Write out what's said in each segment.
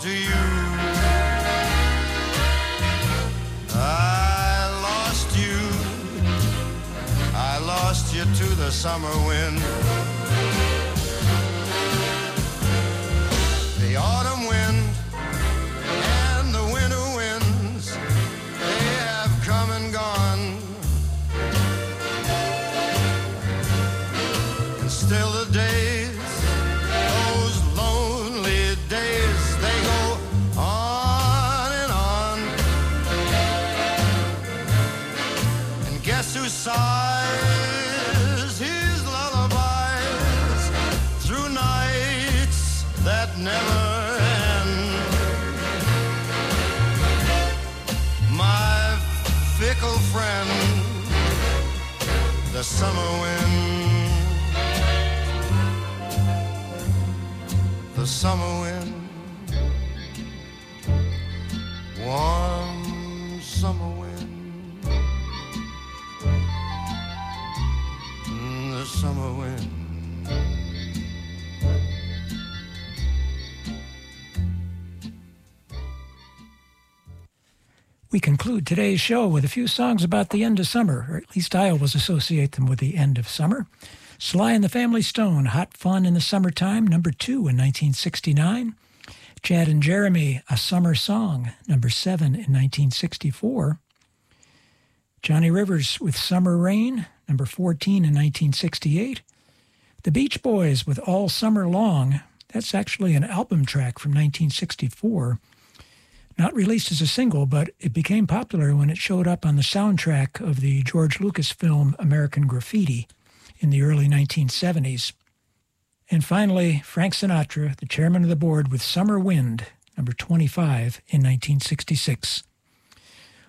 to you. I lost you. I lost you to the summer wind. The summer wind. The summer wind. Conclude today's show with a few songs about the end of summer, or at least I always associate them with the end of summer. Sly and the Family Stone, Hot Fun in the Summertime, number two in 1969. Chad and Jeremy, A Summer Song, number seven in 1964. Johnny Rivers with Summer Rain, number 14 in 1968. The Beach Boys with All Summer Long, that's actually an album track from 1964 not released as a single, but it became popular when it showed up on the soundtrack of the George Lucas film American Graffiti in the early 1970s. And finally, Frank Sinatra, the chairman of the board with Summer Wind, number 25 in 1966.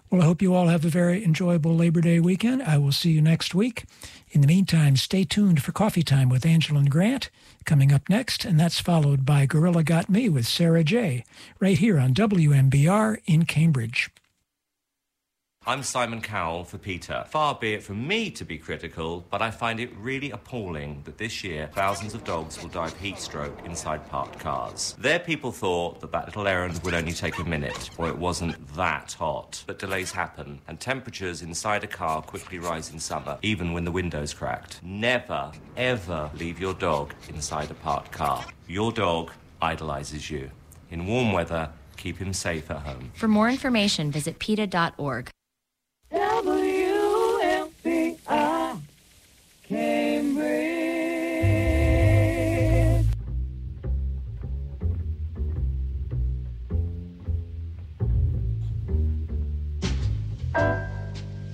Well, I hope you all have a very enjoyable Labor Day weekend. I will see you next week. In the meantime, stay tuned for Coffee Time with Angeline Grant coming up next, and that's followed by Gorilla Got Me with Sarah J. right here on WMBR in Cambridge. I'm Simon Cowell for PETA. Far be it from me to be critical, but I find it really appalling that this year thousands of dogs will die of heat stroke inside parked cars. Their people thought that that little errand would only take a minute, or it wasn't that hot. But delays happen, and temperatures inside a car quickly rise in summer, even when the window's cracked. Never, ever leave your dog inside a parked car. Your dog idolizes you. In warm weather, keep him safe at home. For more information, visit PETA.org.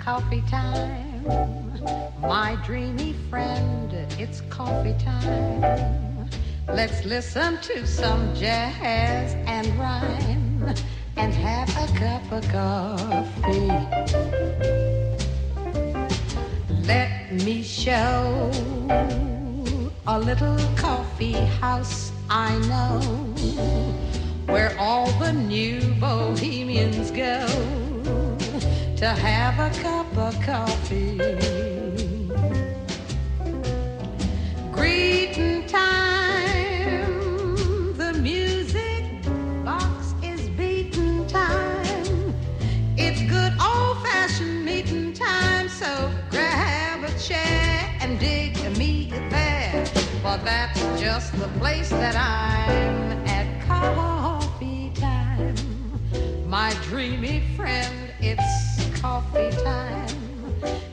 Coffee time, my dreamy friend, it's coffee time. Let's listen to some jazz and rhyme and have a cup of coffee. Let me show a little coffee house I know where all the new bohemians go to have a cup of coffee. Greeting time, the music box is beating time. It's good old fashioned meeting time, so grab a chair and dig a me there. For that's just the place that I'm at coffee time. My dreamy friend, it's coffee time.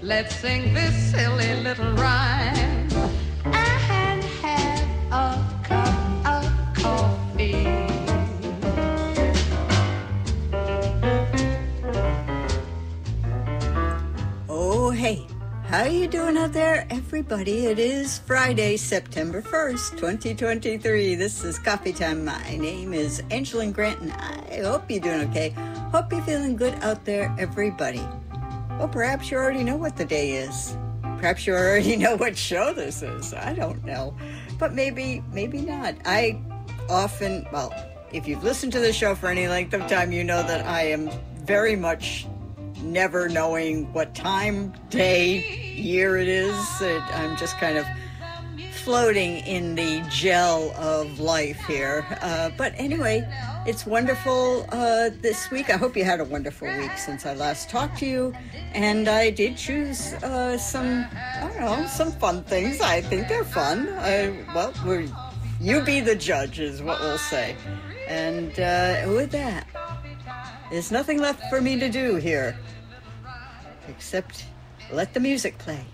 Let's sing this silly little rhyme and have a cup of coffee. Oh, hey, how you doing out there, everybody? It is Friday, September 1st, 2023. This is Coffee Time. My name is Angeline Grant, and I hope you're doing okay. Hope you're feeling good out there, everybody. Well, perhaps you already know what the day is. Perhaps you already know what show this is. I don't know. But maybe, maybe not. I often, well, if you've listened to the show for any length of time, you know that I am very much never knowing what time, day, year it is. I'm just kind of floating in the gel of life here. Uh, but anyway, it's wonderful uh, this week. I hope you had a wonderful week since I last talked to you. And I did choose uh, some, I don't know, some fun things. I think they're fun. I, well, you be the judge, is what we'll say. And uh, with that, there's nothing left for me to do here except let the music play.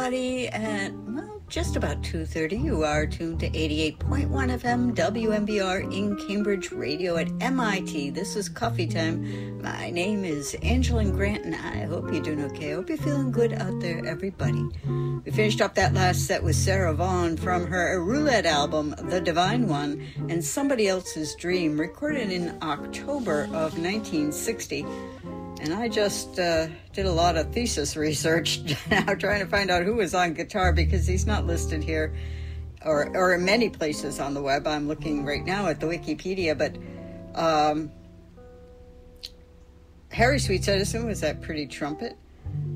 Everybody? At, well, just about 2.30, you are tuned to 88.1 FM WMBR in Cambridge Radio at MIT. This is Coffee Time. My name is Angeline Grant, and I hope you're doing okay. I hope you're feeling good out there, everybody. We finished up that last set with Sarah Vaughan from her roulette album, The Divine One, and Somebody Else's Dream, recorded in October of 1960. And I just uh, did a lot of thesis research now, trying to find out who was on guitar because he's not listed here, or or in many places on the web. I'm looking right now at the Wikipedia, but um, Harry Sweet Edison was that pretty trumpet.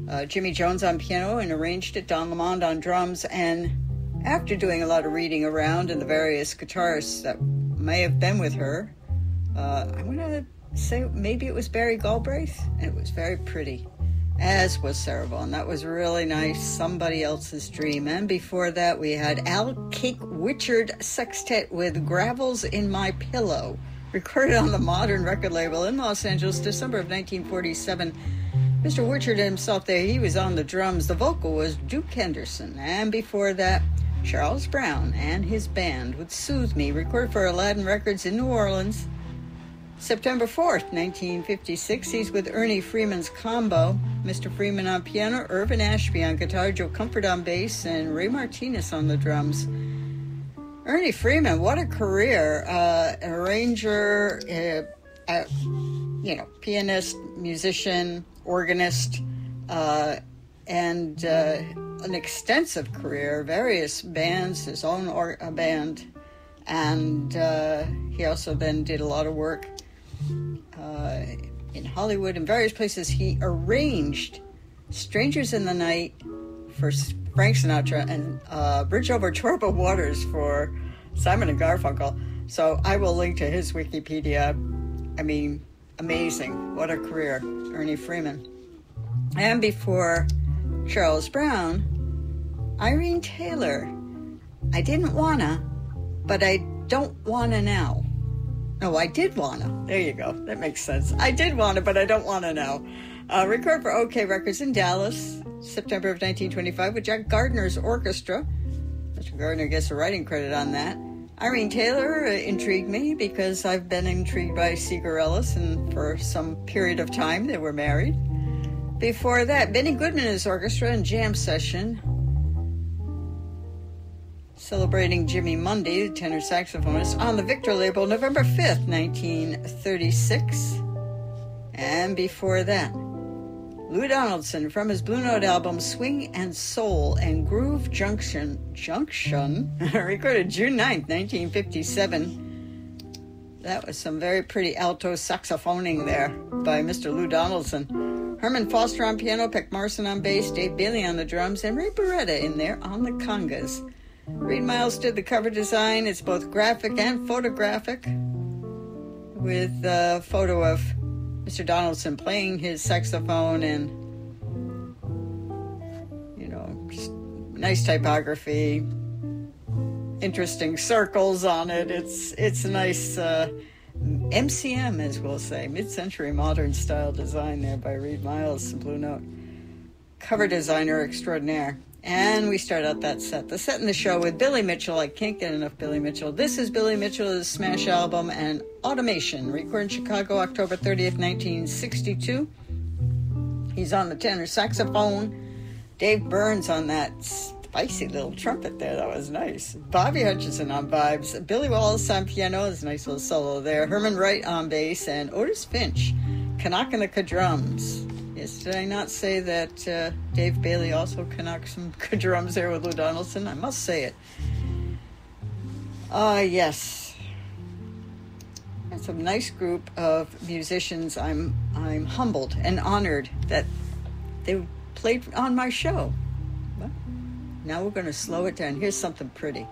Uh, Jimmy Jones on piano and arranged it. Don Lamond on drums. And after doing a lot of reading around and the various guitarists that may have been with her, uh, I'm gonna say maybe it was Barry Galbraith, it was very pretty, as was Sarah Vaughan. That was really nice. Somebody else's dream. And before that, we had Al Cake Wichard Sextet with Gravels in My Pillow, recorded on the Modern record label in Los Angeles, December of 1947. Mr. Wichard himself there, he was on the drums. The vocal was Duke Henderson. And before that, Charles Brown and his band with Soothe Me, recorded for Aladdin Records in New Orleans. September 4th, 1956, he's with Ernie Freeman's combo. Mr. Freeman on piano, Irvin Ashby on guitar, Joe Comfort on bass, and Ray Martinez on the drums. Ernie Freeman, what a career! Uh, an arranger, uh, uh, you know, pianist, musician, organist, uh, and uh, an extensive career, various bands, his own or- uh, band, and he also then did a lot of work uh, in Hollywood and various places. He arranged "Strangers in the Night" for Frank Sinatra and uh, "Bridge Over Troubled Waters" for Simon and Garfunkel. So I will link to his Wikipedia. I mean, amazing! What a career, Ernie Freeman. And before Charles Brown, Irene Taylor. I didn't wanna, but I don't wanna now. No, I did wanna. There you go. That makes sense. I did wanna, but I don't wanna now. Uh, record for Okeh Records in Dallas, September of 1925, with Jack Gardner's orchestra. Mr. Gardner gets a writing credit on that. Irene Taylor uh, intrigued me because I've been intrigued by Seger Ellis, and for some period of time they were married. Before that, Benny Goodman and his orchestra and jam session celebrating Jimmy Mundy, the tenor saxophonist, on the Victor label November 5th, 1936. And before that, Lou Donaldson from his Blue Note album Swing and Soul and Groove Junction, Junction, recorded June 9th, 1957. That was some very pretty alto saxophoning there by Mr. Lou Donaldson. Herman Foster on piano, Peck Morrison on bass, Dave Bailey on the drums, and Ray Barretto in there on the congas. Reid Miles did the cover design. It's both graphic and photographic, with a photo of Mr. Donaldson playing his saxophone and, you know, just nice typography, interesting circles on it. It's it's a nice uh, MCM, as we'll say, mid-century modern style design there by Reid Miles, Blue Note, cover designer extraordinaire. And we start out that set, the set in the show with Billy Mitchell. I can't get enough Billy Mitchell. This is Billy Mitchell's smash album and Automation, recorded in Chicago, October 30th, 1962. He's on the tenor saxophone. Dave Burns on that spicy little trumpet there. That was nice. Bobby Hutcherson on vibes. Billy Wallace on piano. There's a nice little solo there. Herman Wright on bass. And Otis Finch, Kanakanika drums. Yes, did I not say that uh, Dave Bailey also connects some good drums there with Lou Donaldson? I must say it. Ah, uh, yes. It's a nice group of musicians. I'm I'm humbled and honored that they played on my show. Well, now we're going to slow it down. Here's something pretty.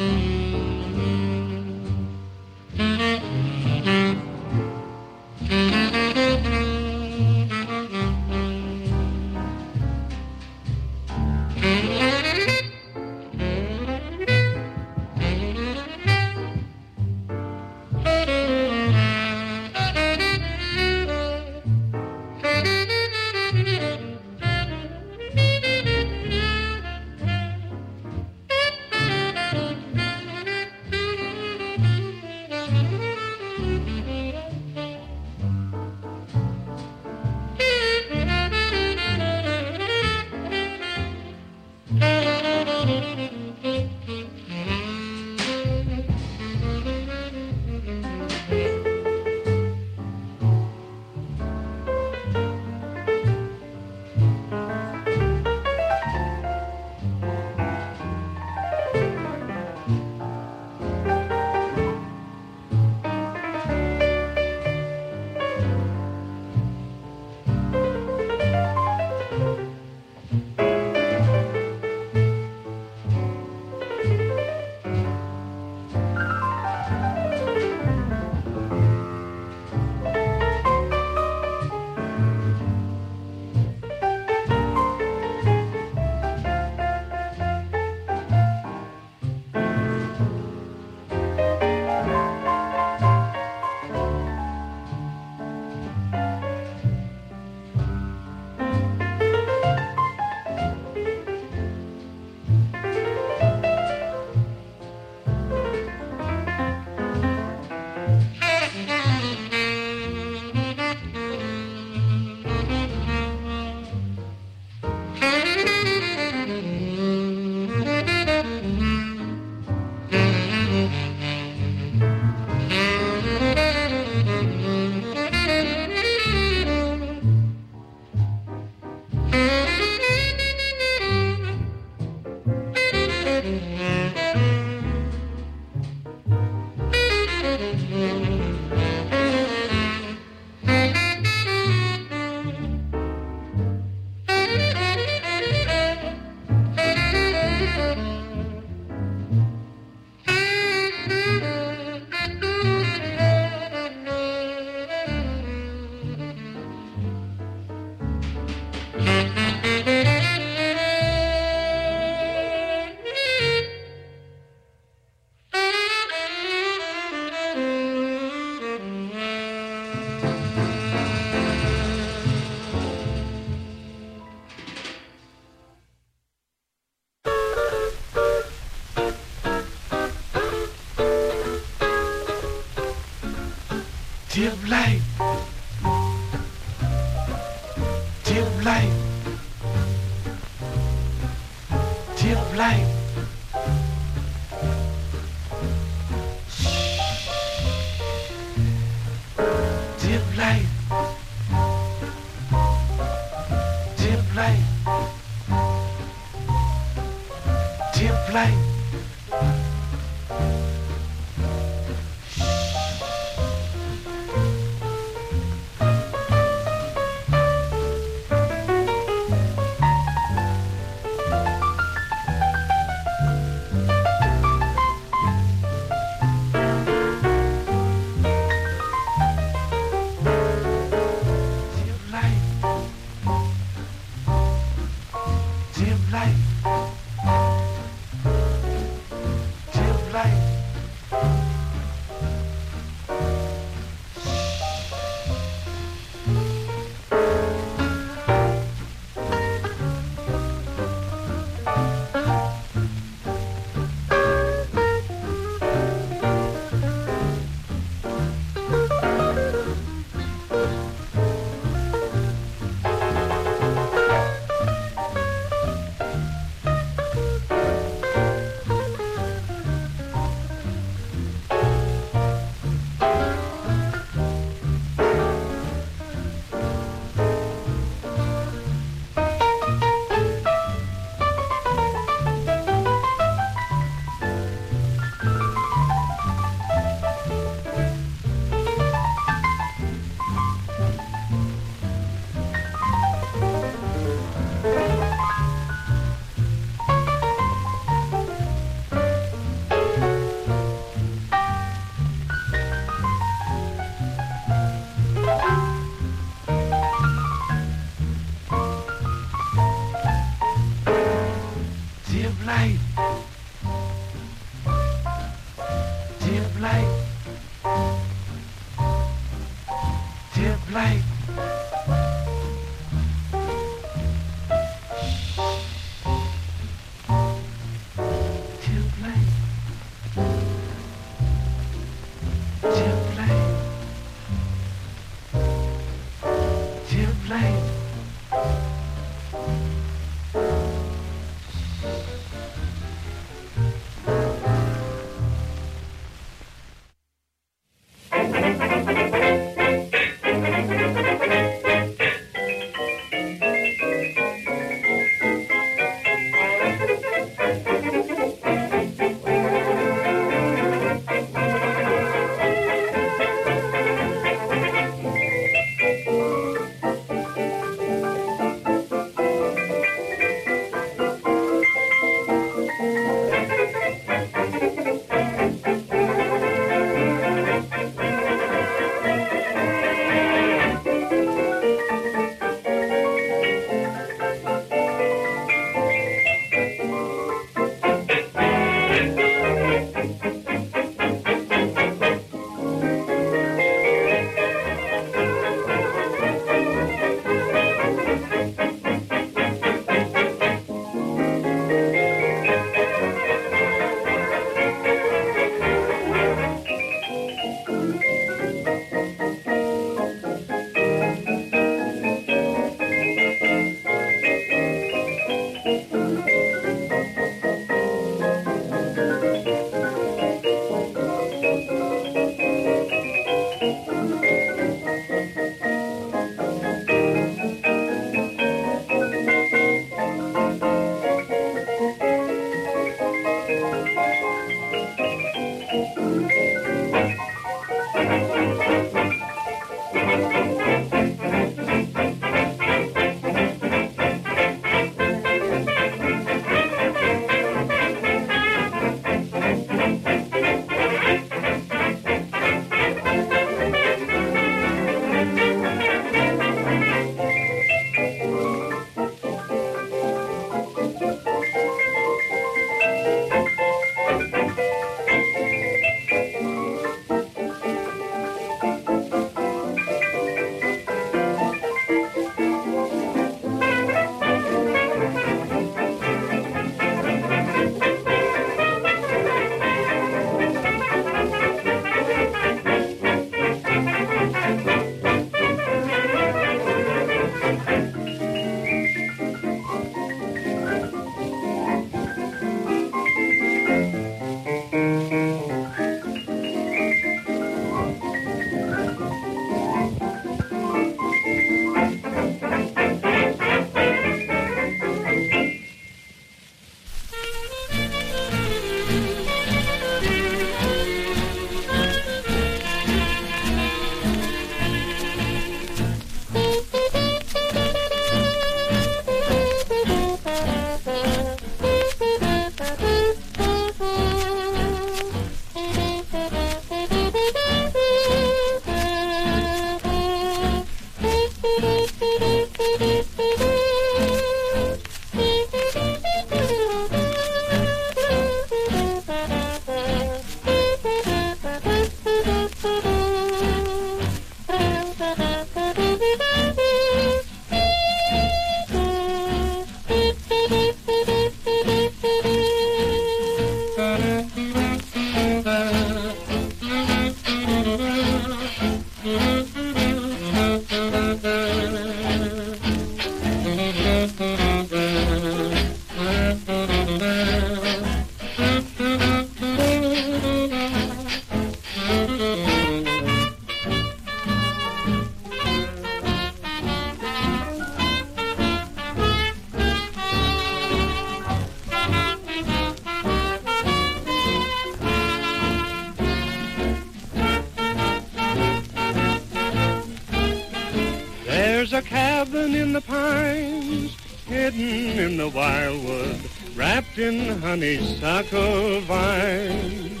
A cabin in the pines, hidden in the wildwood, wrapped in honeysuckle vines,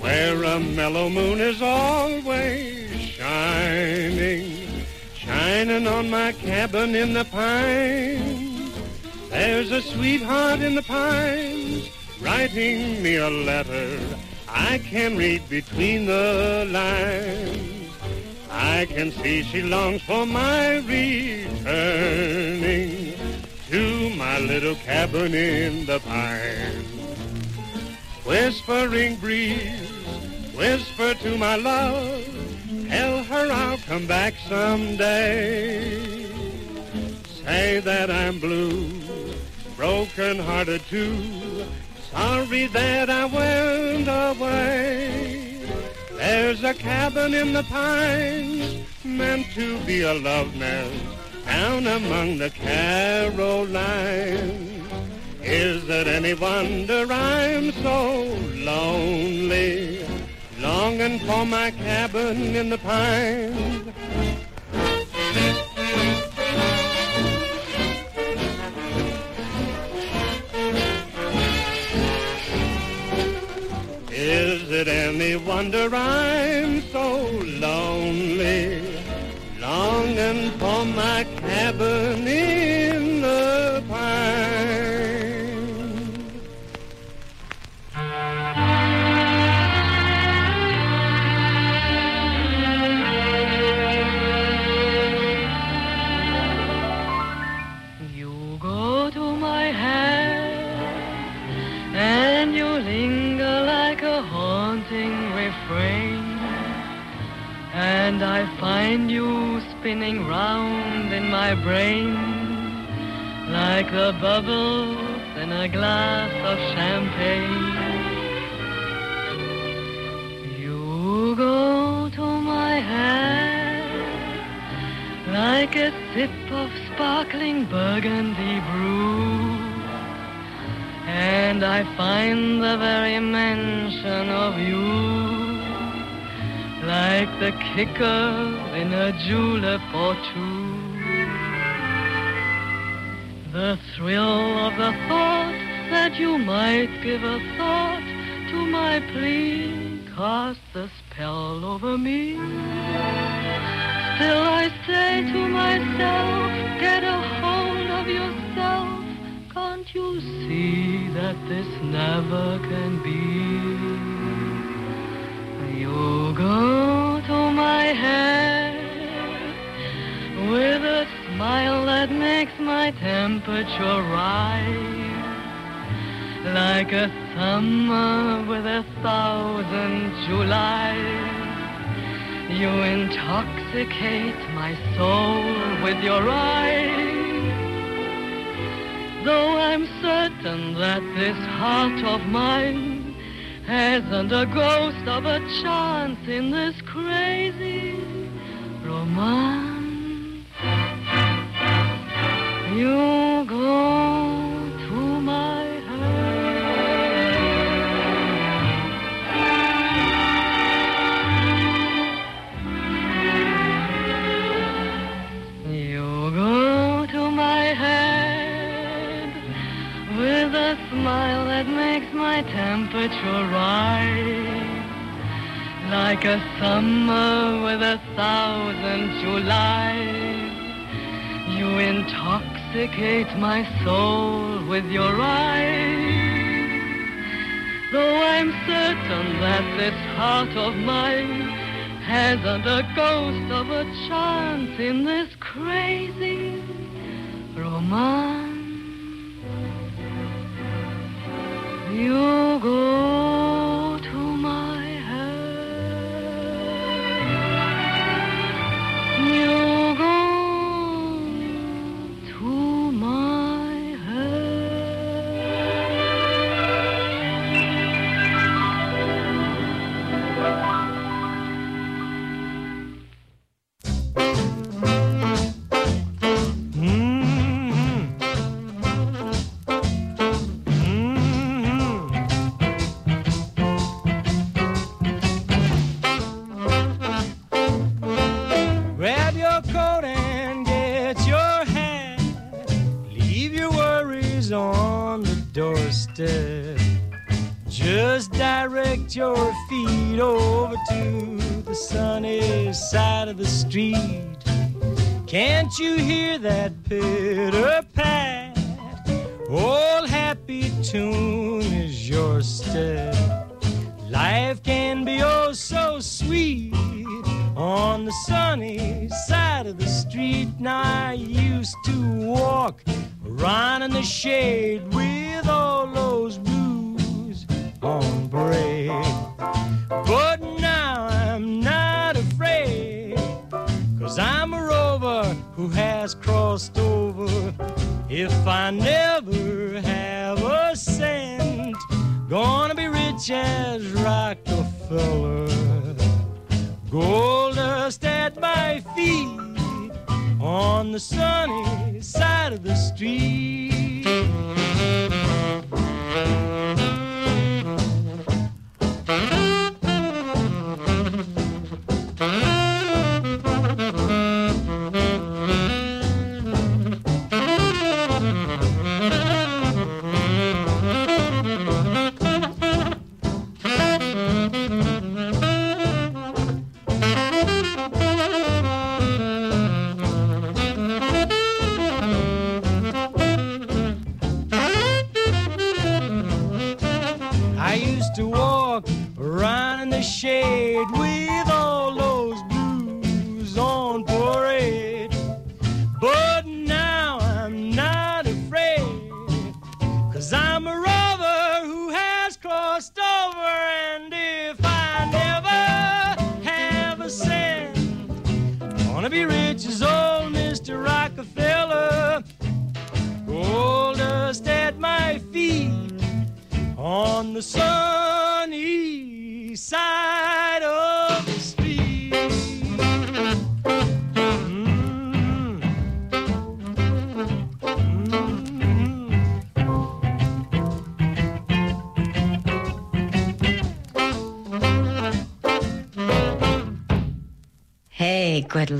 where a mellow moon is always shining, shining on my cabin in the pines. There's a sweetheart in the pines, writing me a letter I can read between the lines. I can see she longs for my returning to my little cabin in the pine. Whispering breeze, whisper to my love, tell her I'll come back someday. Say that I'm blue, broken hearted too, sorry that I went away. There's a cabin in the pines meant to be a love nest down among the Carolines. Is it any wonder I'm so lonely, longing for my cabin in the pines? It any wonder I'm so lonely, longing for my cabin in And I find you spinning round in my brain like the bubbles in a glass of champagne. You go to my hand like a sip of sparkling burgundy brew. And I find the very mention of you like the kicker in a julep or two. The thrill of the thought that you might give a thought to my plea casts a spell over me. Still I say to myself, get a hold of yourself. Can't you see that this never can be? Go to my head with a smile that makes my temperature rise like a summer with a thousand Julys. You intoxicate my soul with your eyes. Though I'm certain that this heart of mine hasn't a ghost of a chance in this crazy romance. You go smile that makes my temperature rise like a summer with a thousand Julys. You intoxicate my soul with your eyes. Though I'm certain that this heart of mine hasn't a ghost of a chance in this crazy romance. You go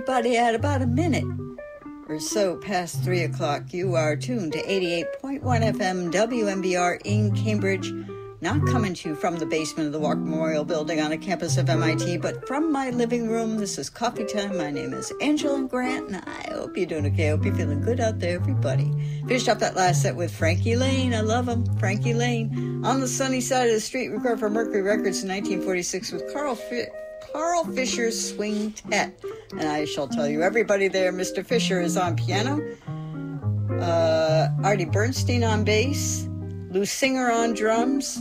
Everybody? At about a minute or so past 3 o'clock, you are tuned to 88.1 FM WMBR in Cambridge. Not coming to you from the basement of the Walker Memorial Building on a campus of MIT, but from my living room. This is coffee time. My name is Angeline Grant, and I hope you're doing okay. I hope you're feeling good out there, everybody. Finished up that last set with Frankie Laine. I love him. Frankie Laine. On the sunny side of the street, recorded for Mercury Records in 1946 with Carl Fi- Carl Fischer's Swing Tet. And I shall tell you, everybody there, Mr. Fischer is on piano, uh, Artie Bernstein on bass, Lou Singer on drums,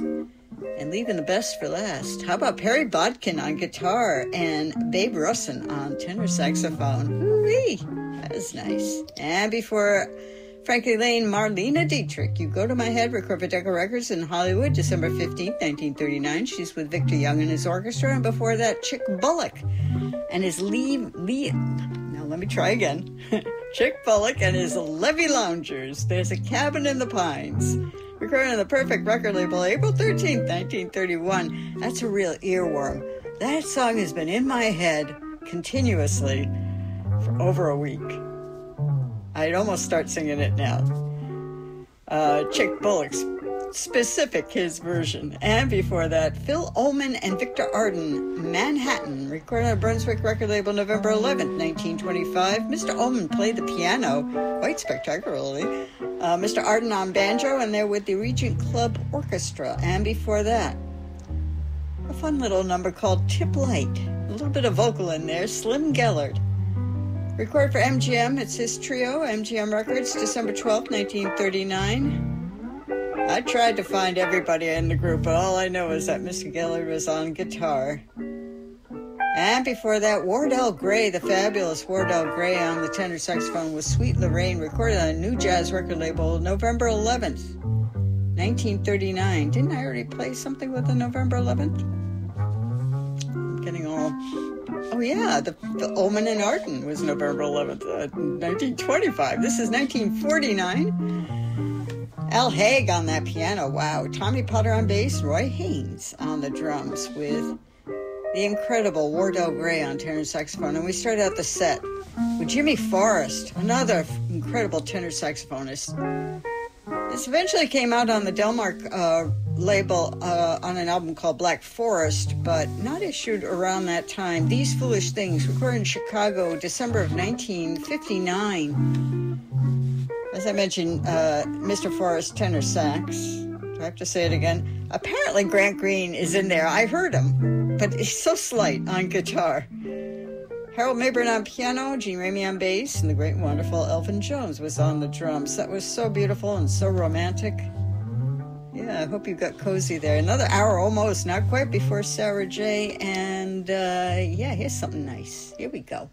and leaving the best for last. How about Perry Botkin on guitar and Babe Russin on tenor saxophone? Ooh-wee, nice. And before Frankie Laine, Marlene Dietrich. You go to my head, record for Decca Records in Hollywood, December 15th, 1939. She's with Victor Young and his orchestra. And before that, Chick Bullock and his leave. Now let me try again. Chick Bullock and his Levee Loungers. There's a cabin in the pines. Recorded on the Perfect Record label April 13th, 1931. That's a real earworm. That song has been in my head continuously for over a week. I'd almost start singing it now. Uh, Chick Bullock's specific, his version. And before that, Phil Ohman and Victor Arden, Manhattan, recorded on Brunswick record label November 11, 1925. Mr. Ohman played the piano quite spectacularly. Uh, Mr. Arden on banjo, and they're with the Regent Club Orchestra. And before that, a fun little number called Tip Light. A little bit of vocal in there, Slim Gaillard. Recorded for MGM, it's his trio, MGM Records, December 12th, 1939. I tried to find everybody in the group, but all I know is that Mr. Gaillard was on guitar. And before that, Wardell Gray, the fabulous Wardell Gray on the tenor saxophone with Sweet Lorraine, recorded on a new jazz record label November 11th, 1939. Didn't I already play something with the November 11th? I'm getting all. Oh, yeah, the, the Ohman and Arden was November 11th, uh, 1925. This is 1949. Al Haig on that piano, wow. Tommy Potter on bass, Roy Haynes on the drums with the incredible Wardell Gray on tenor saxophone. And we started out the set with Jimmy Forrest, another incredible tenor saxophonist. This eventually came out on the Delmark uh, label uh, on an album called Black Forrest, but not issued around that time. These Foolish Things, recorded in Chicago, December of 1959. As I mentioned, uh, Mr. Forrest tenor sax. Do I have to say it again? Apparently, Grant Green is in there. I heard him, but he's so slight on guitar. Harold Mabern on piano, Gene Ramey on bass, and the great and wonderful Elvin Jones was on the drums. That was so beautiful and so romantic. Yeah, I hope you got cozy there. Another hour almost, not quite before Sarah J. And uh, yeah, here's something nice. Here we go.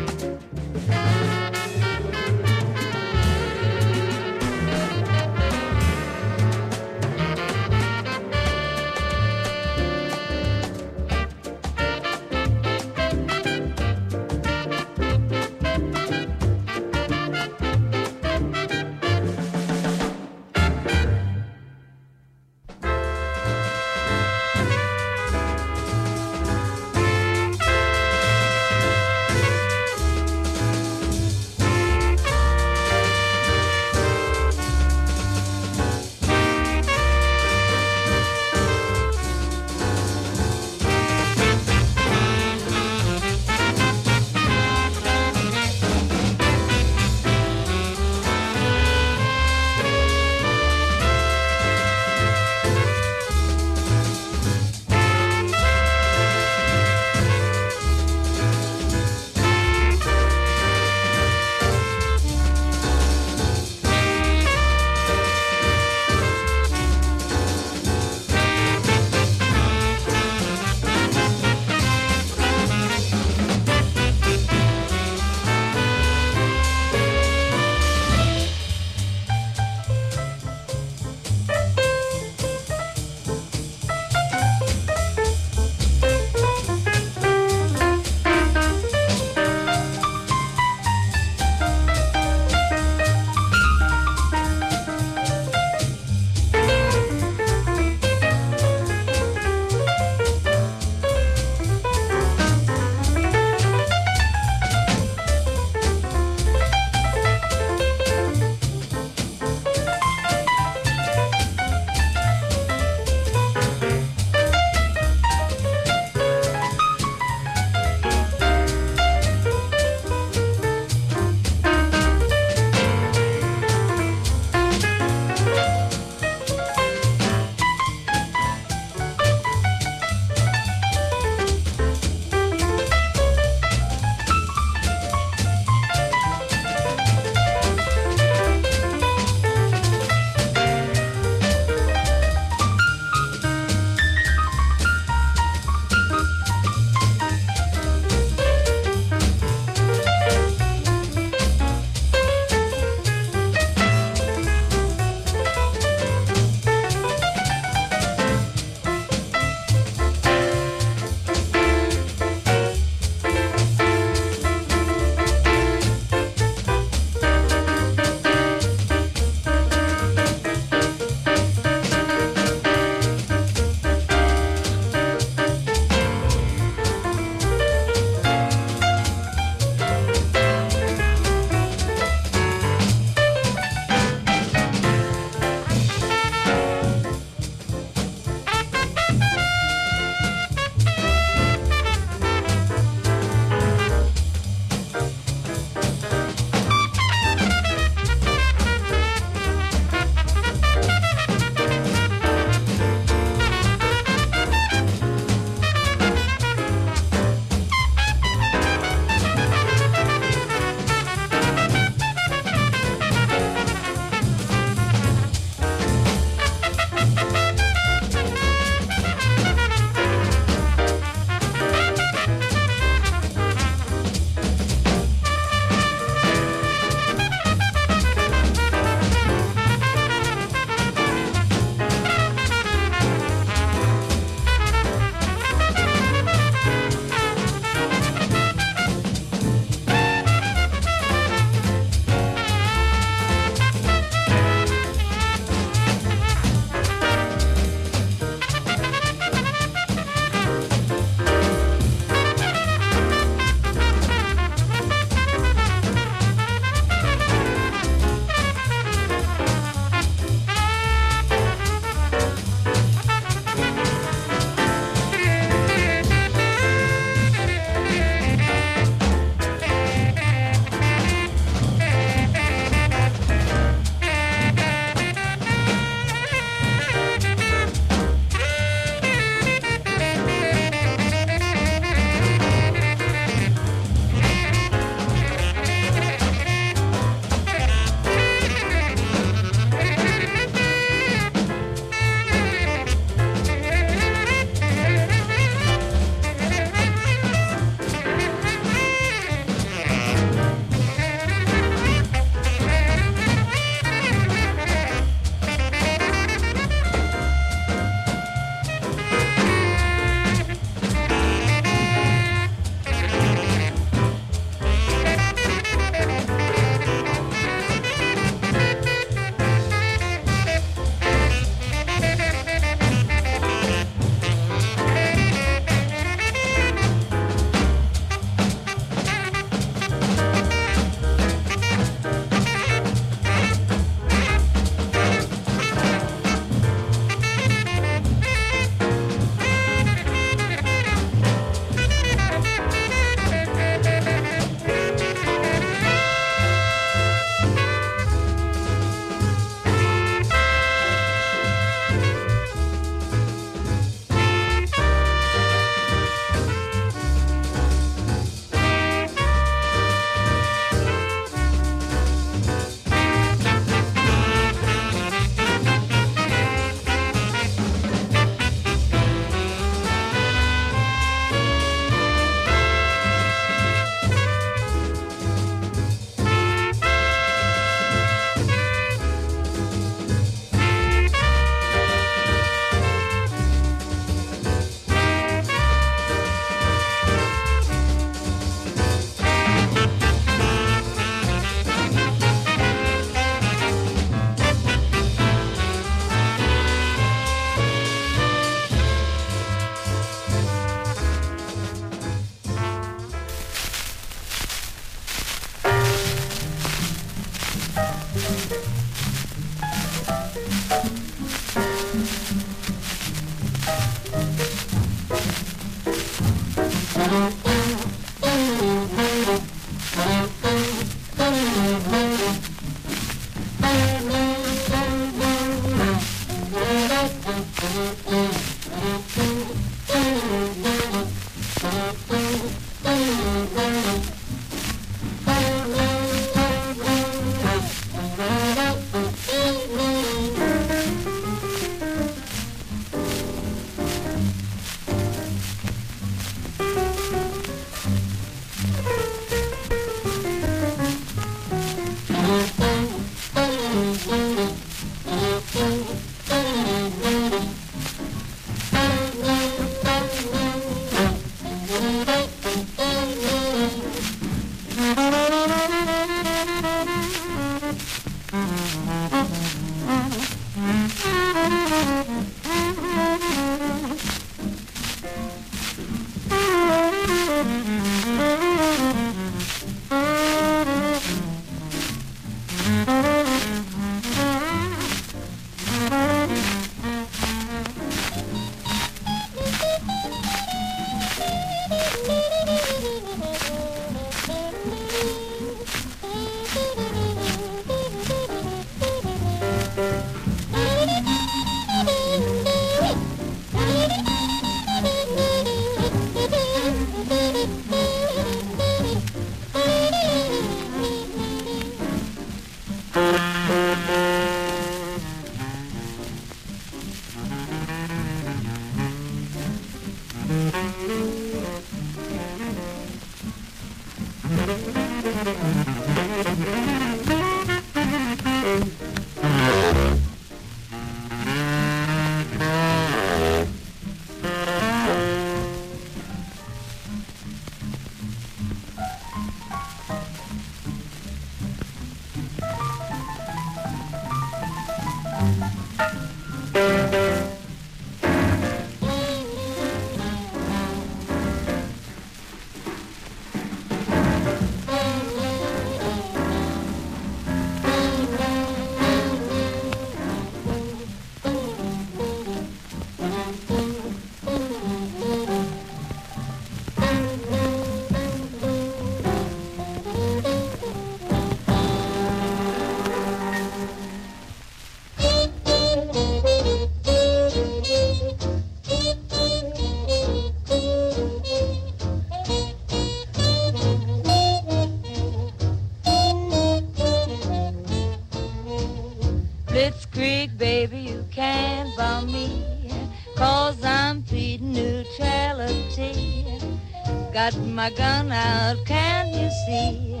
Got my gun out, can't you see?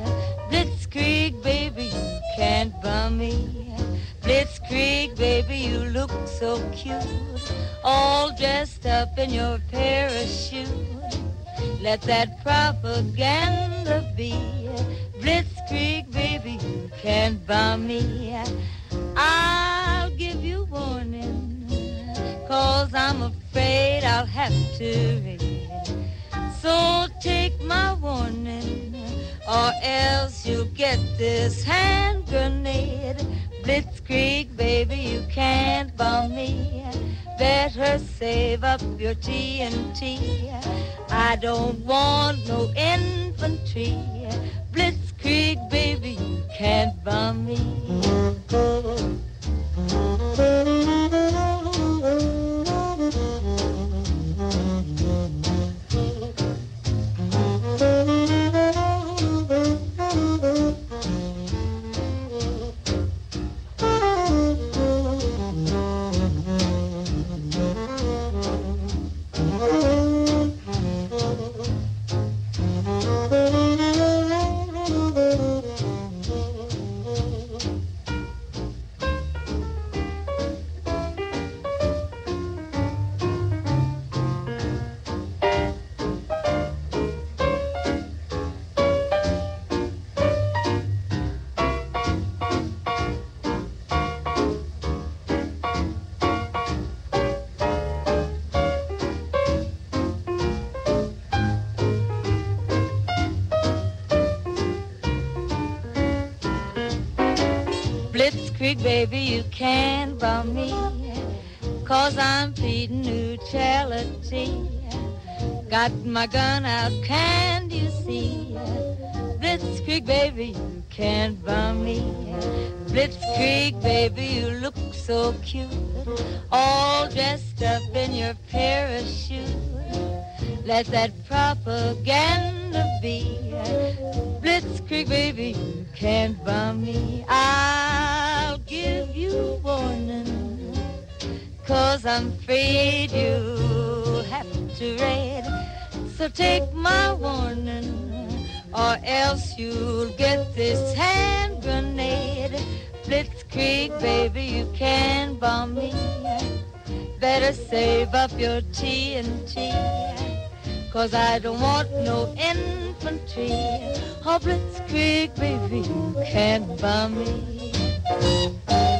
Blitzkrieg, baby, you can't bum me. Blitzkrieg, baby, you look so cute. All dressed up in your parachute. Let that propaganda be. Blitzkrieg, baby, you can't bomb me. I'll give you warning, cause I'm afraid I'll have to raid. So take my warning, or else you'll get this hand grenade. Blitzkrieg, baby, you can't bomb me. Better save up your TNT. I don't want no infantry. Blitzkrieg, baby, you can't bomb me. Baby, you can't bomb me. Cause I'm feeding neutrality. Got my gun out, can't you see? Blitzkrieg, baby, you can't bum me. Blitzkrieg, baby, you look so cute. All dressed up in your parachute. Let that propaganda be. Blitzkrieg, baby, you can't bum me. I'll give you warning. Cause I'm afraid you have to raid. So take my warning or else you'll get this hand grenade. Blitzkrieg, baby, you can't bomb me. Better save up your TNT, cause I don't want no infantry. Oh, Blitzkrieg, baby, you can't bomb me.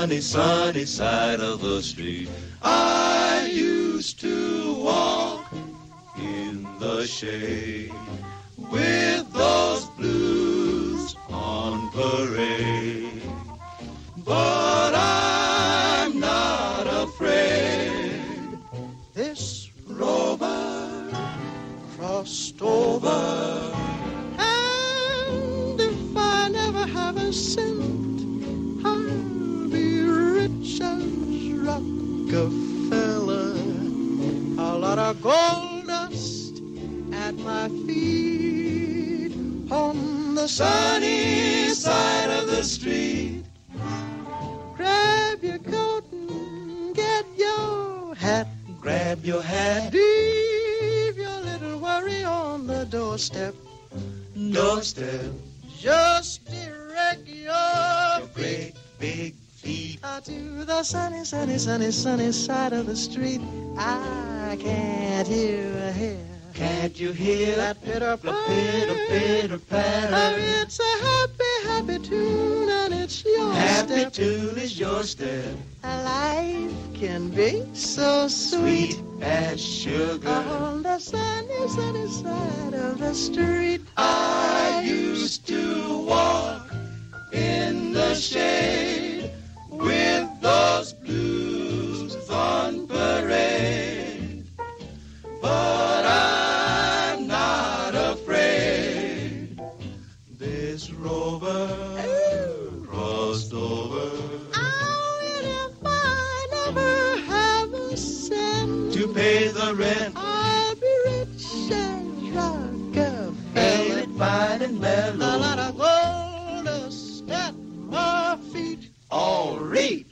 Sunny, sunny side of the street. I used to walk in the shade with those sunny, sunny, sunny, side of the street. I can't hear a hair. Can't you hear That pitter patter, pitter pitter Oh, patter? it's a happy, happy tune, and it's your Happy step. tune is your step, Life can be so sweet. sweet as sugar. On the sunny, sunny side of the street. I used to walk in the shade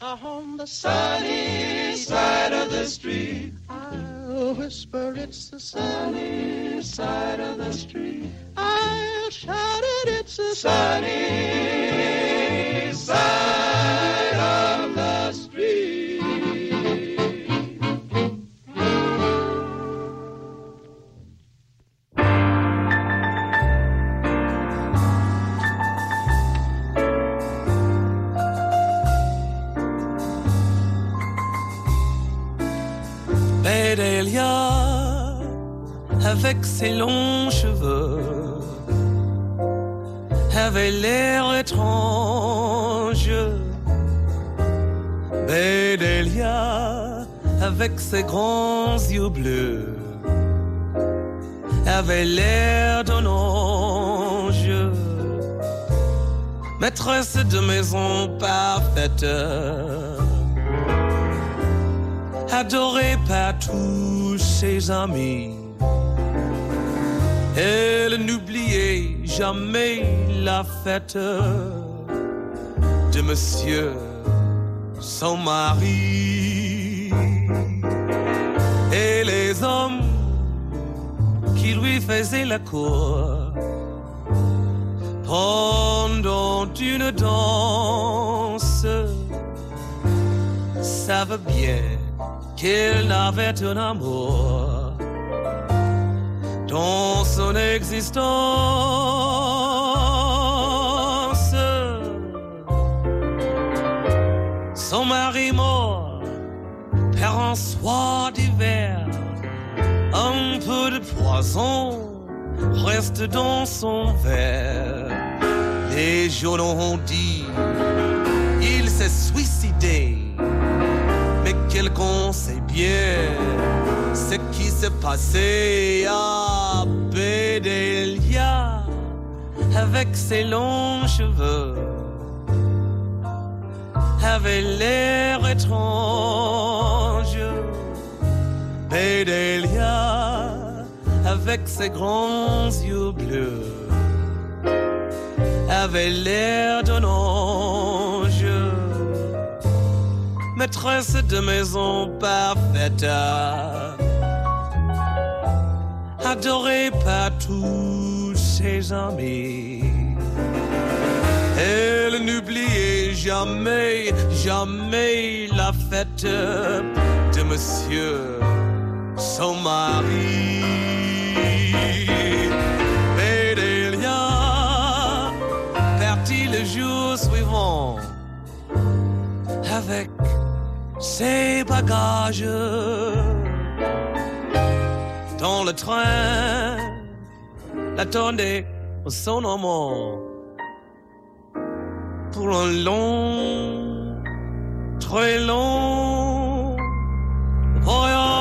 On the Sunny side of the street. I'll whisper it's the Sunny side of the street. I'll shout it, it's the Sunny avec ses longs cheveux, avait l'air étrange. Bédélia, avec ses grands yeux bleus, avait l'air d'un ange. Maîtresse de maison parfaite adorée par tous ses amis. Elle n'oubliait jamais la fête de Monsieur son mari. Et les hommes qui lui faisaient la cour pendant une danse savent bien qu'il n'avait un amour dans son existence. Son mari mort perd un soir d'hiver un peu de poison reste dans son verre. Les journaux ont dit il s'est suicidé. Mais quelqu'un sait bien s'est passé à Bédélia avec ses longs cheveux. Avait l'air étrange. Bédélia avec ses grands yeux bleus avait l'air d'un ange maîtresse de maison parfaite, adorée par tous ses amis. Elle n'oubliait jamais, jamais la fête de monsieur, son mari. Partit le jour suivant avec ses bagages dans le train l'attendait son amant pour un long, très long voyage.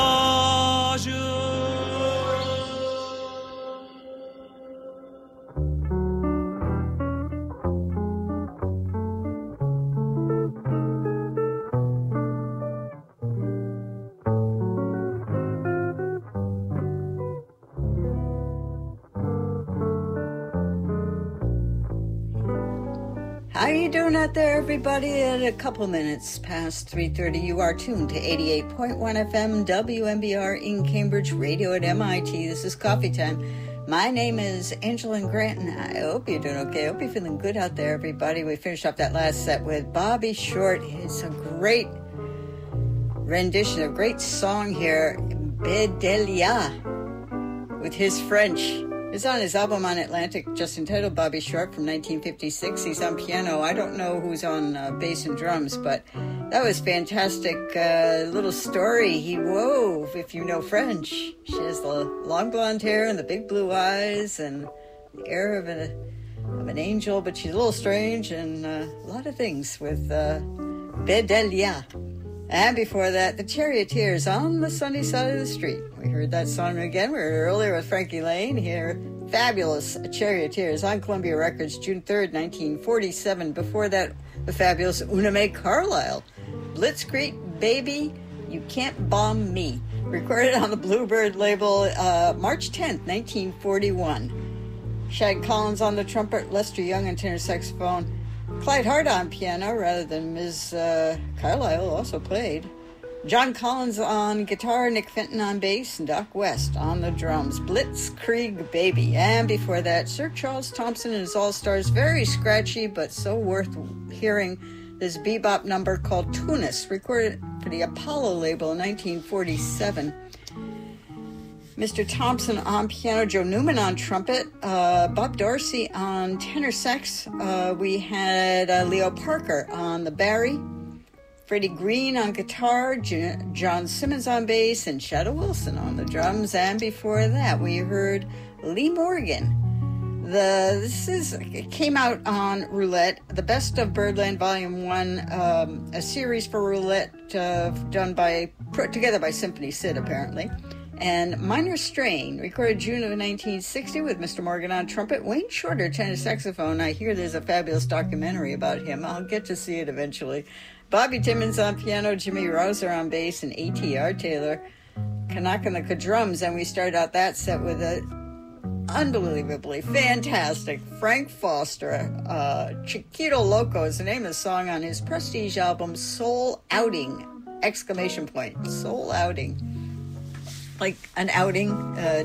Doing out there, everybody? At a couple minutes past 3.30, you are tuned to 88.1 FM WMBR in Cambridge, radio at MIT. This is Coffee Time. My name is Angeline Grant. I hope you're doing okay. I hope you're feeling good out there, everybody. We finished up that last set with Bobby Short. It's a great rendition, a great song here, Bedelia, with his French. It's on his album on Atlantic, just entitled Bobby Short from 1956. He's on piano. I don't know who's on uh, bass and drums, but that was fantastic. Uh, little story he wove, if you know French. She has the long blonde hair and the big blue eyes and the air of, a, of an angel, but she's a little strange and uh, a lot of things with uh, Bedelia. And before that, the Charioteers on the sunny side of the street. We heard that song again. We heard earlier with Frankie Laine here. Fabulous Charioteers on Columbia Records, June 3rd, 1947. Before that, the fabulous Una Mae Carlisle. Blitzkrieg, Baby, You Can't Bomb Me. Recorded on the Bluebird label uh, March 10th, 1941. Shad Collins on the trumpet, Lester Young on tenor saxophone. Clyde Hart on piano rather than Ms. Uh, Carlisle also played. John Collins on guitar, Nick Fenton on bass, and Doc West on the drums. Blitzkrieg Baby. And before that, Sir Charles Thompson and his All Stars. Very scratchy, but so worth hearing. This bebop number called Tunis, recorded for the Apollo label in 1947. Mr. Thompson on piano, Joe Newman on trumpet, uh, Bob Dorsey on tenor sax. Uh, we had uh, Leo Parker on the bari, Freddie Green on guitar, J- John Simmons on bass, and Shadow Wilson on the drums. And before that, we heard Lee Morgan. The this is came out on Roulette, the best of Birdland Volume One, um, a series for Roulette uh, done by put together by Symphony Sid apparently and Minor Strain, recorded June of 1960 with Mr. Morgan on trumpet, Wayne Shorter tenor saxophone. I hear there's a fabulous documentary about him. I'll get to see it eventually. Bobby Timmons on piano, Jimmy Rowser on bass, and Art Taylor Kanaka drums. And we start out that set with a unbelievably fantastic Frank Foster. Uh, Chiquito Loco is the name of the song on his prestige album Soul Outing! Exclamation point. Soul Outing. Like an outing, uh,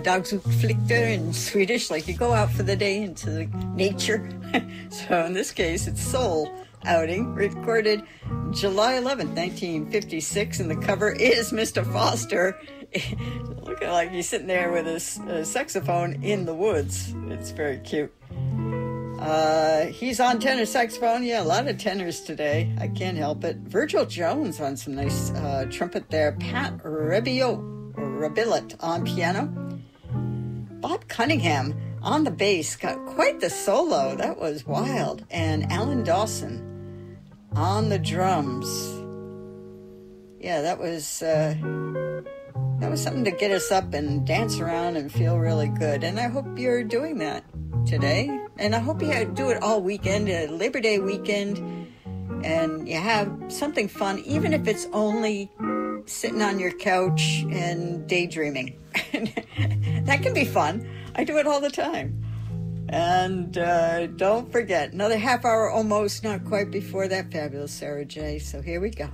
in Swedish, like you go out for the day into the nature. so in this case, it's Soul Outing, recorded July 11th, 1956, and the cover is Mr. Foster looking like he's sitting there with his uh, saxophone in the woods. It's very cute. Uh, he's on tenor saxophone. Yeah, a lot of tenors today. I can't help it. Virgil Jones on some nice uh, trumpet there. Pat Rebio, Rebillot on piano. Bob Cunningham on the bass got quite the solo. That was wild. And Alan Dawson on the drums. Yeah, that was. Uh, that was something to get us up and dance around and feel really good. And I hope you're doing that today. And I hope you do it all weekend, uh, Labor Day weekend, and you have something fun, even if it's only sitting on your couch and daydreaming. that can be fun. I do it all the time. And uh, don't forget, another half hour almost, not quite before that fabulous Sarah J. So here we go.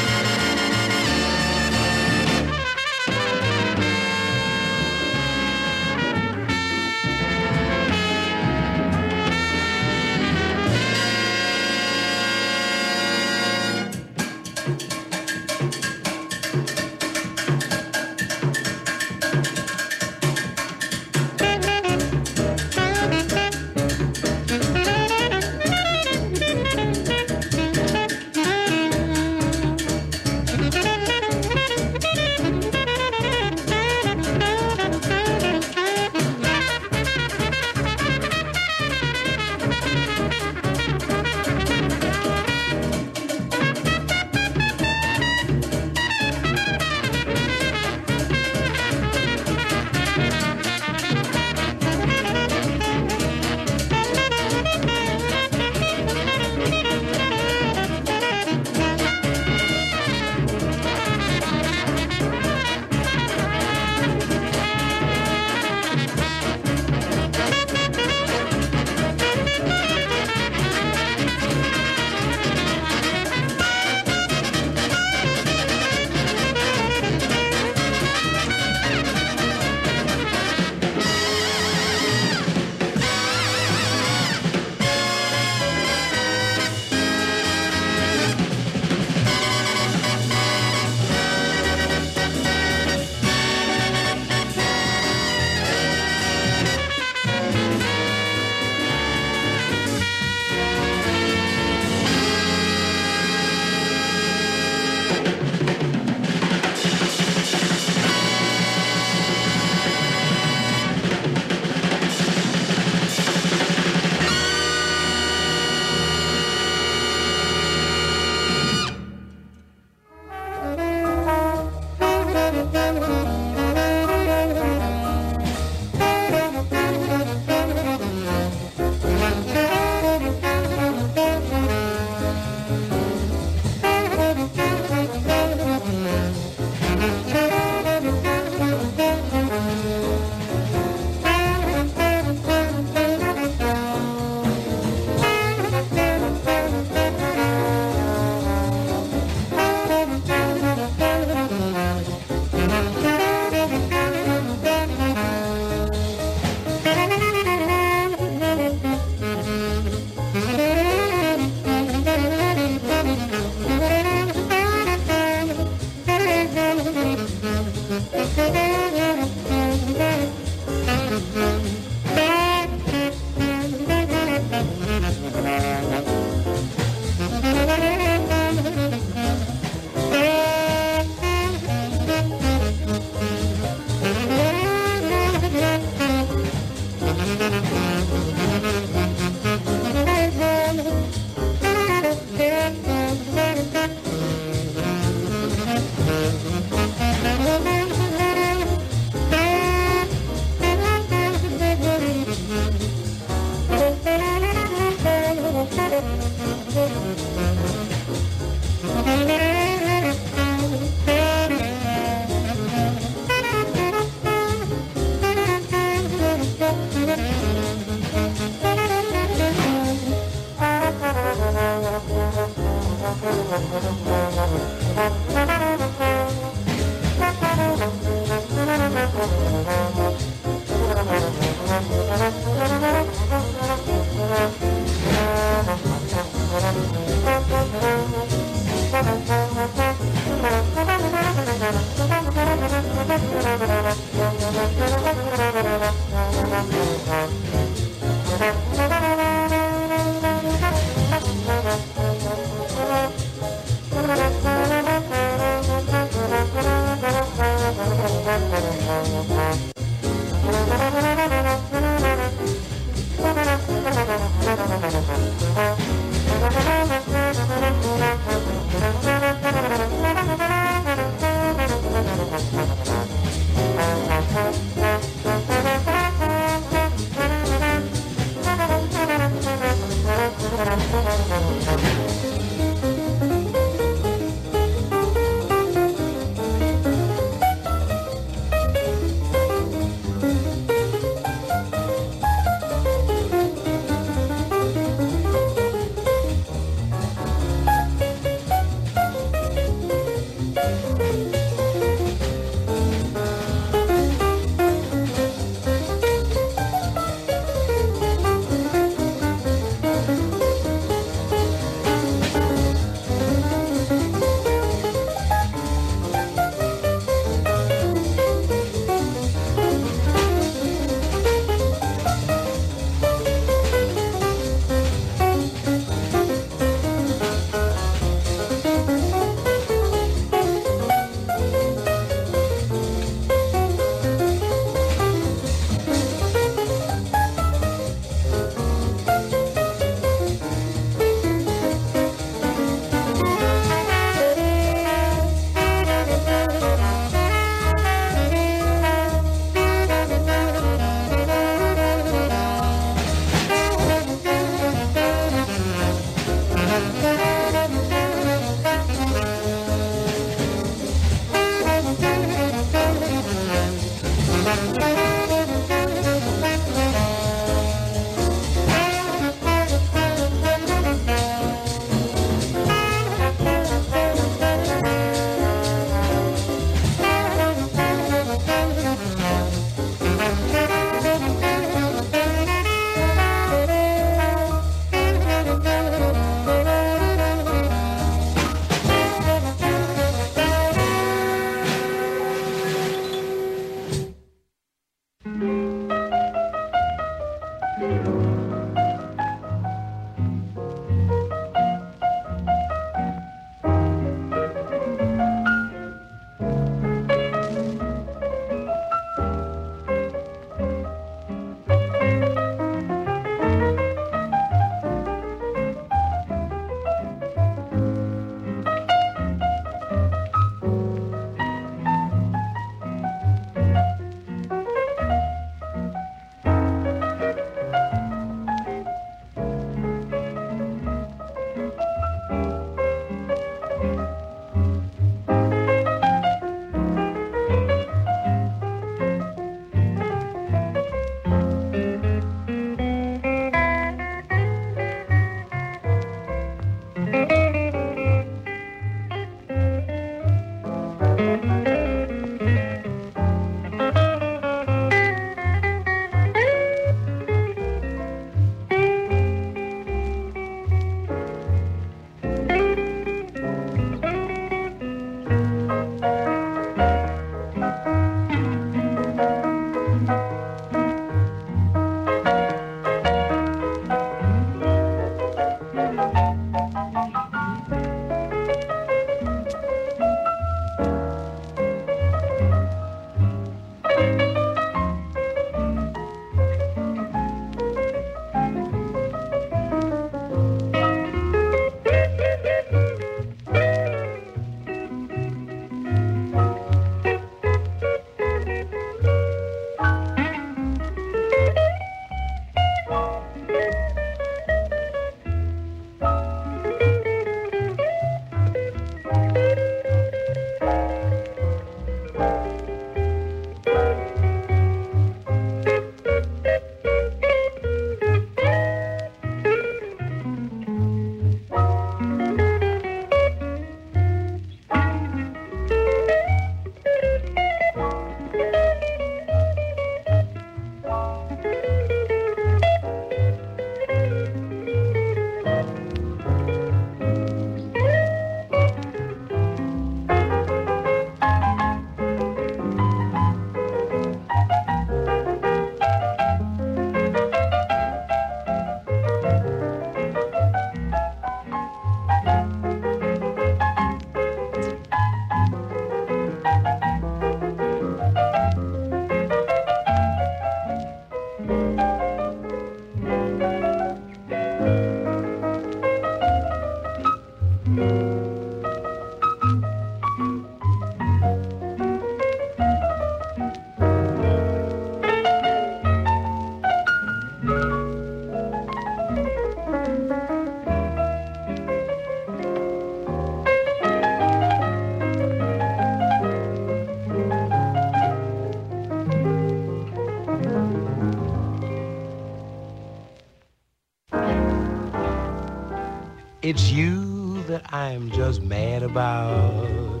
I'm just mad about.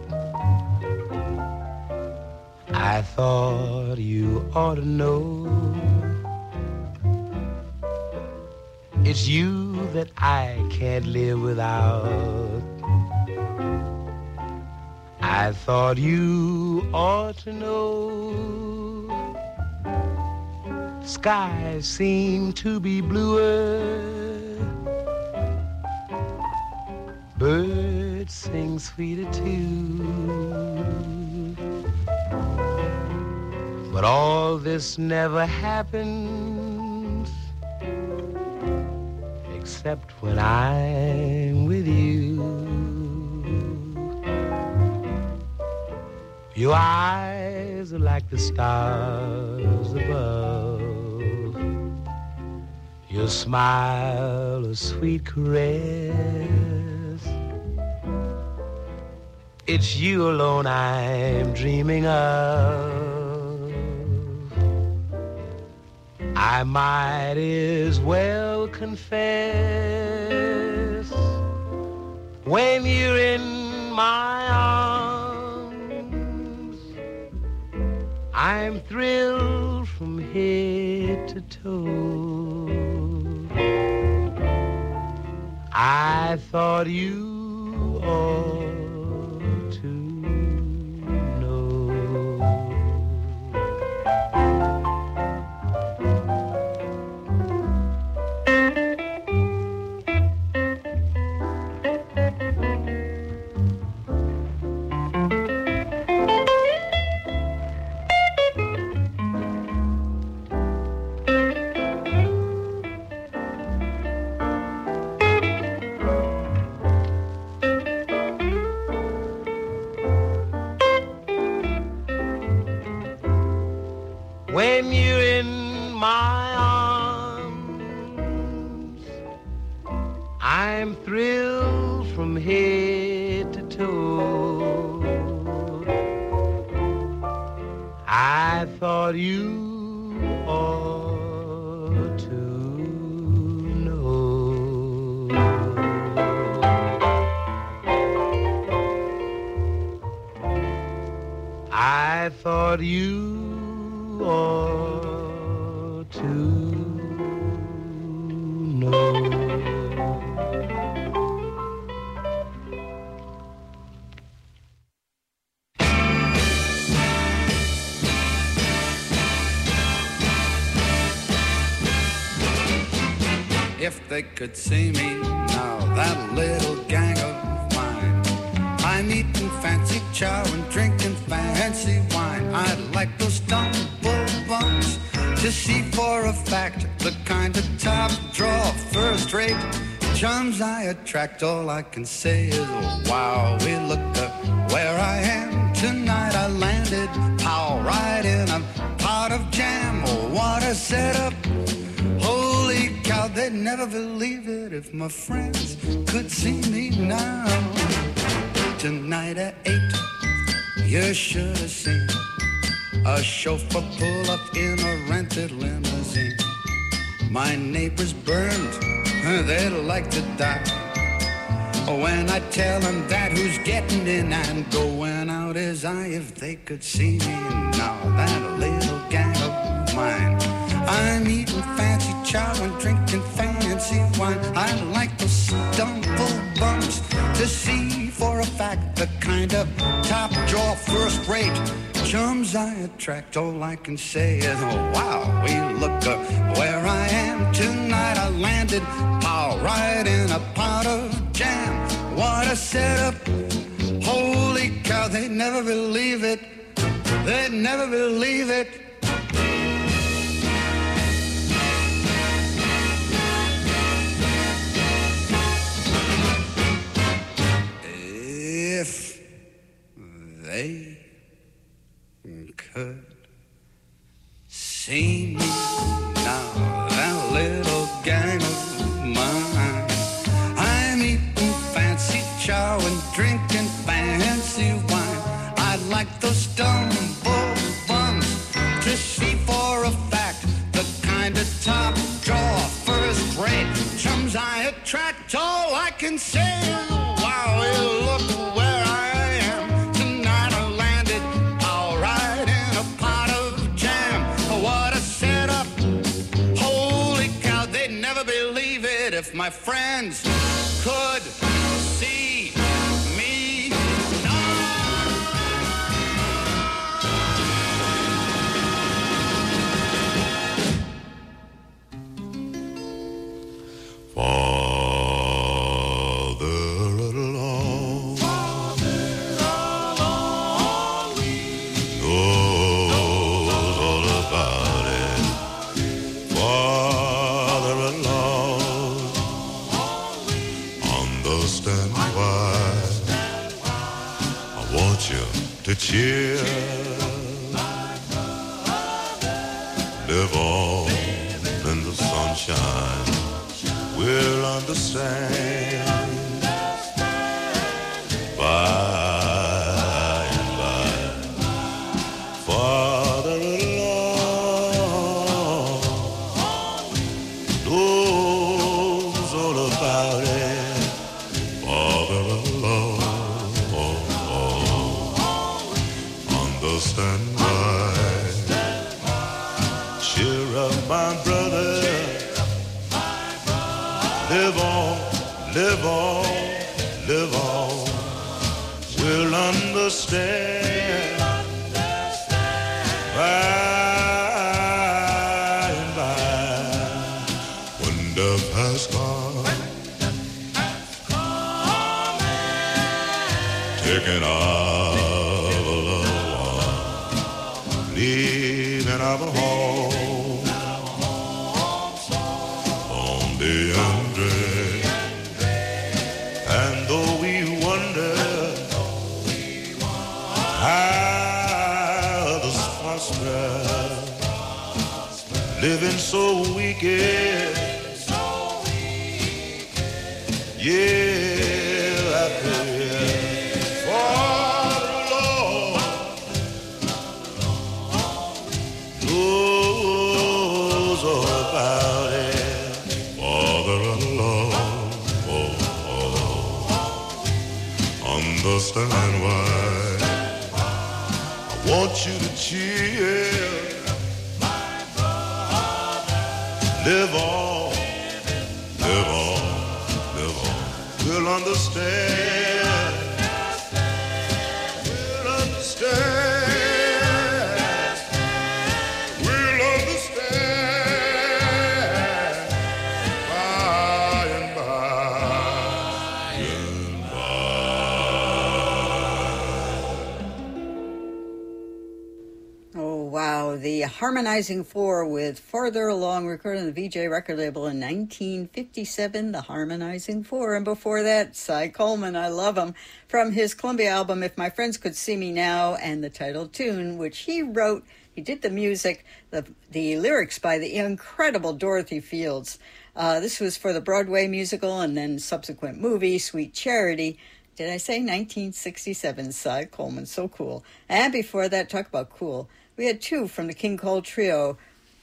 I thought you ought to know. It's you that I can't live without. I thought you ought to know. Skies seem to be bluer. Sweeter too. But all this never happens except when I'm with you. Your eyes are like the stars above. Your smile a sweet caress. It's you alone I'm dreaming of. I might as well confess when you're in my arms, I'm thrilled from head to toe. I thought you ought Thought you ought to know. I thought you could see me now, that little gang of mine. I'm eating fancy chow and drinking fancy wine. I'd like those tumble bumps to see for a fact the kind of top draw first rate chums I attract. All I can say is, wow, we look my friends could see me now. Tonight at eight, you should have seen a chauffeur pull up in a rented limousine. My neighbors burned, they'd like to die. When I tell them that who's getting in and going out is I, if they could see me now, that little gang of mine. I'm eating fancy and drinking fancy wine. I like those stumble bumps to see for a fact the kind of top draw first rate chums I attract. All I can say is, oh wow, we look up where I am tonight. I landed, pow, right in a pot of jam. What a setup! Holy cow, they'd never believe it. They'd never believe it. They could see me now, that little gang of mine. I'm eating fancy chow and drinking fancy wine. I'd like those stumble buns to see for a fact the kind of top draw first rate chums I attract. All I can say my friends understand why. Cheer up, my brother. Live on, live on, live on. We'll understand. By and by, when death has come, taking our living so wicked, year after year. Father Lord knows about it. Father alone, oh, oh, understand understand. Harmonizing Four with Farther Along, recorded on the Vee-Jay record label in 1957, The Harmonizing Four. And before that, Cy Coleman, I love him, from his Columbia album, If My Friends Could See Me Now, and the title tune, which he wrote. He did the music, the, the lyrics by the incredible Dorothy Fields. Uh, this was for the Broadway musical and then subsequent movie, Sweet Charity. Did I say 1967? Cy Coleman, so cool. And before that, talk about cool. We had two from the King Cole Trio.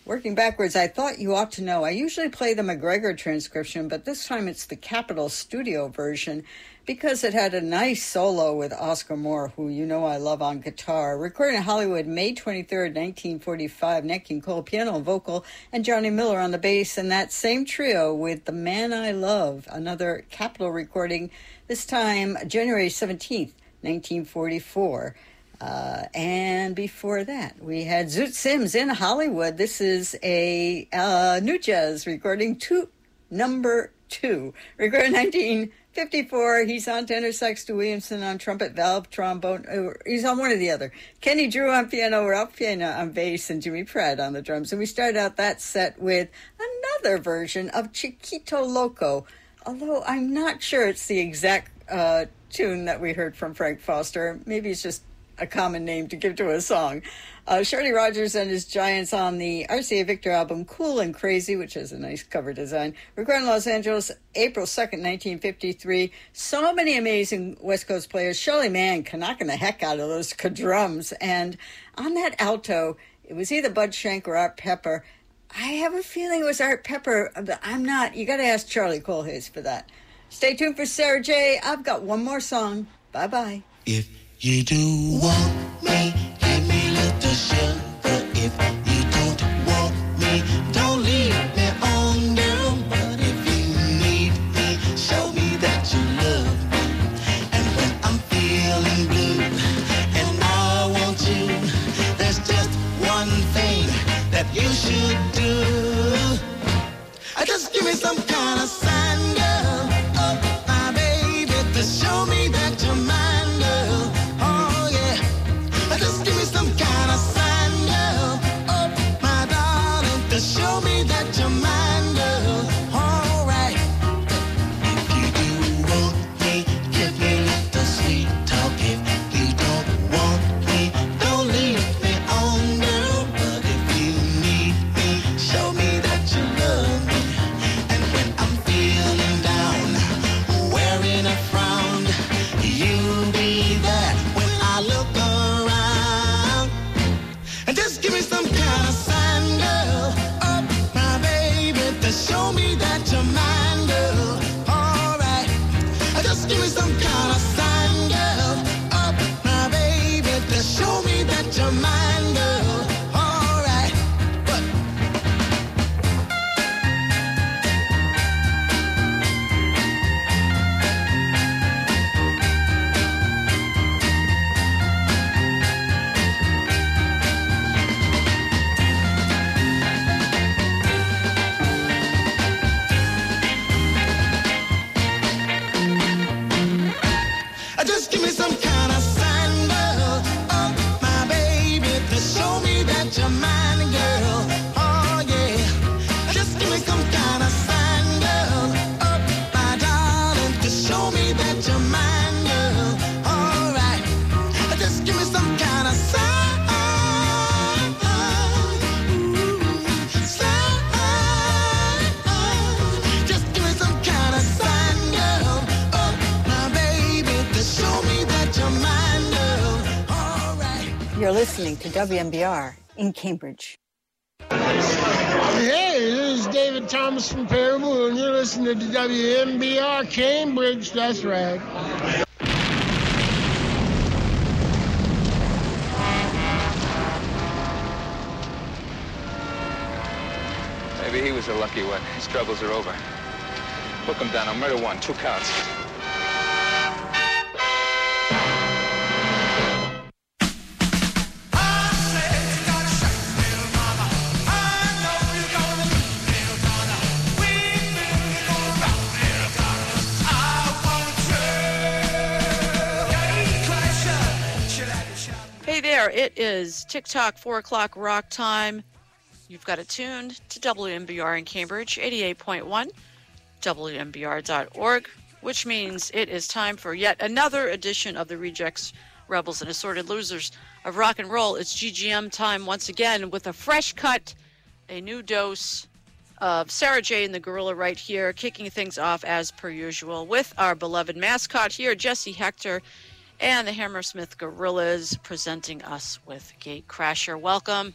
Working backwards, I thought you ought to know. I usually play the MacGregor transcription, but this time it's the Capitol studio version because it had a nice solo with Oscar Moore, who you know I love on guitar. Recorded in Hollywood May 23rd, 1945. Nat King Cole piano and vocal, and Johnny Miller on the bass, and that same trio with The Man I Love, another Capitol recording, this time January 17th, 1944. Uh, and before that, we had Zoot Sims in Hollywood. This is a uh, New Jazz recording two, number two, recorded 1954. He's on tenor sax, Stu Williamson on trumpet, valve, trombone. uh, He's on one or the other. Kenny Drew on piano, Ralph Peña on bass, and Jimmy Pratt on the drums. And we started out that set with another version of Chiquito Loco, although I'm not sure it's the exact uh, tune that we heard from Frank Foster. Maybe it's just a common name to give to a song. Uh, Shorty Rogers and his Giants on the RCA Victor album Cool and Crazy, which has a nice cover design. recorded Los Angeles, April 2nd, 1953. So many amazing West Coast players. Shelly Manne knocking the heck out of those drums. And on that alto, it was either Bud Shank or Art Pepper. I have a feeling it was Art Pepper, but I'm not. You got to ask Charlie Kohlhase for that. Stay tuned for Sarah J. I've got one more song. Bye bye. If you do want me. listening to WMBR in Cambridge. Hey, this is David Thomas from Parable, and you're listening to WMBR Cambridge. That's right. Maybe he was a lucky one. His troubles are over. Book him down. I'll murder one, two counts. TikTok, 4 o'clock rock time. You've got it tuned to WMBR in Cambridge, 88.1, WMBR.org, which means it is time for yet another edition of the Rejects, Rebels, and Assorted Losers of Rock and Roll. It's GGM time once again with a fresh cut, a new dose of Sarah J and the Gorilla right here, kicking things off as per usual with our beloved mascot here, Jesse Hector and the Hammersmith Gorillas presenting us with Gatecrasher. Welcome.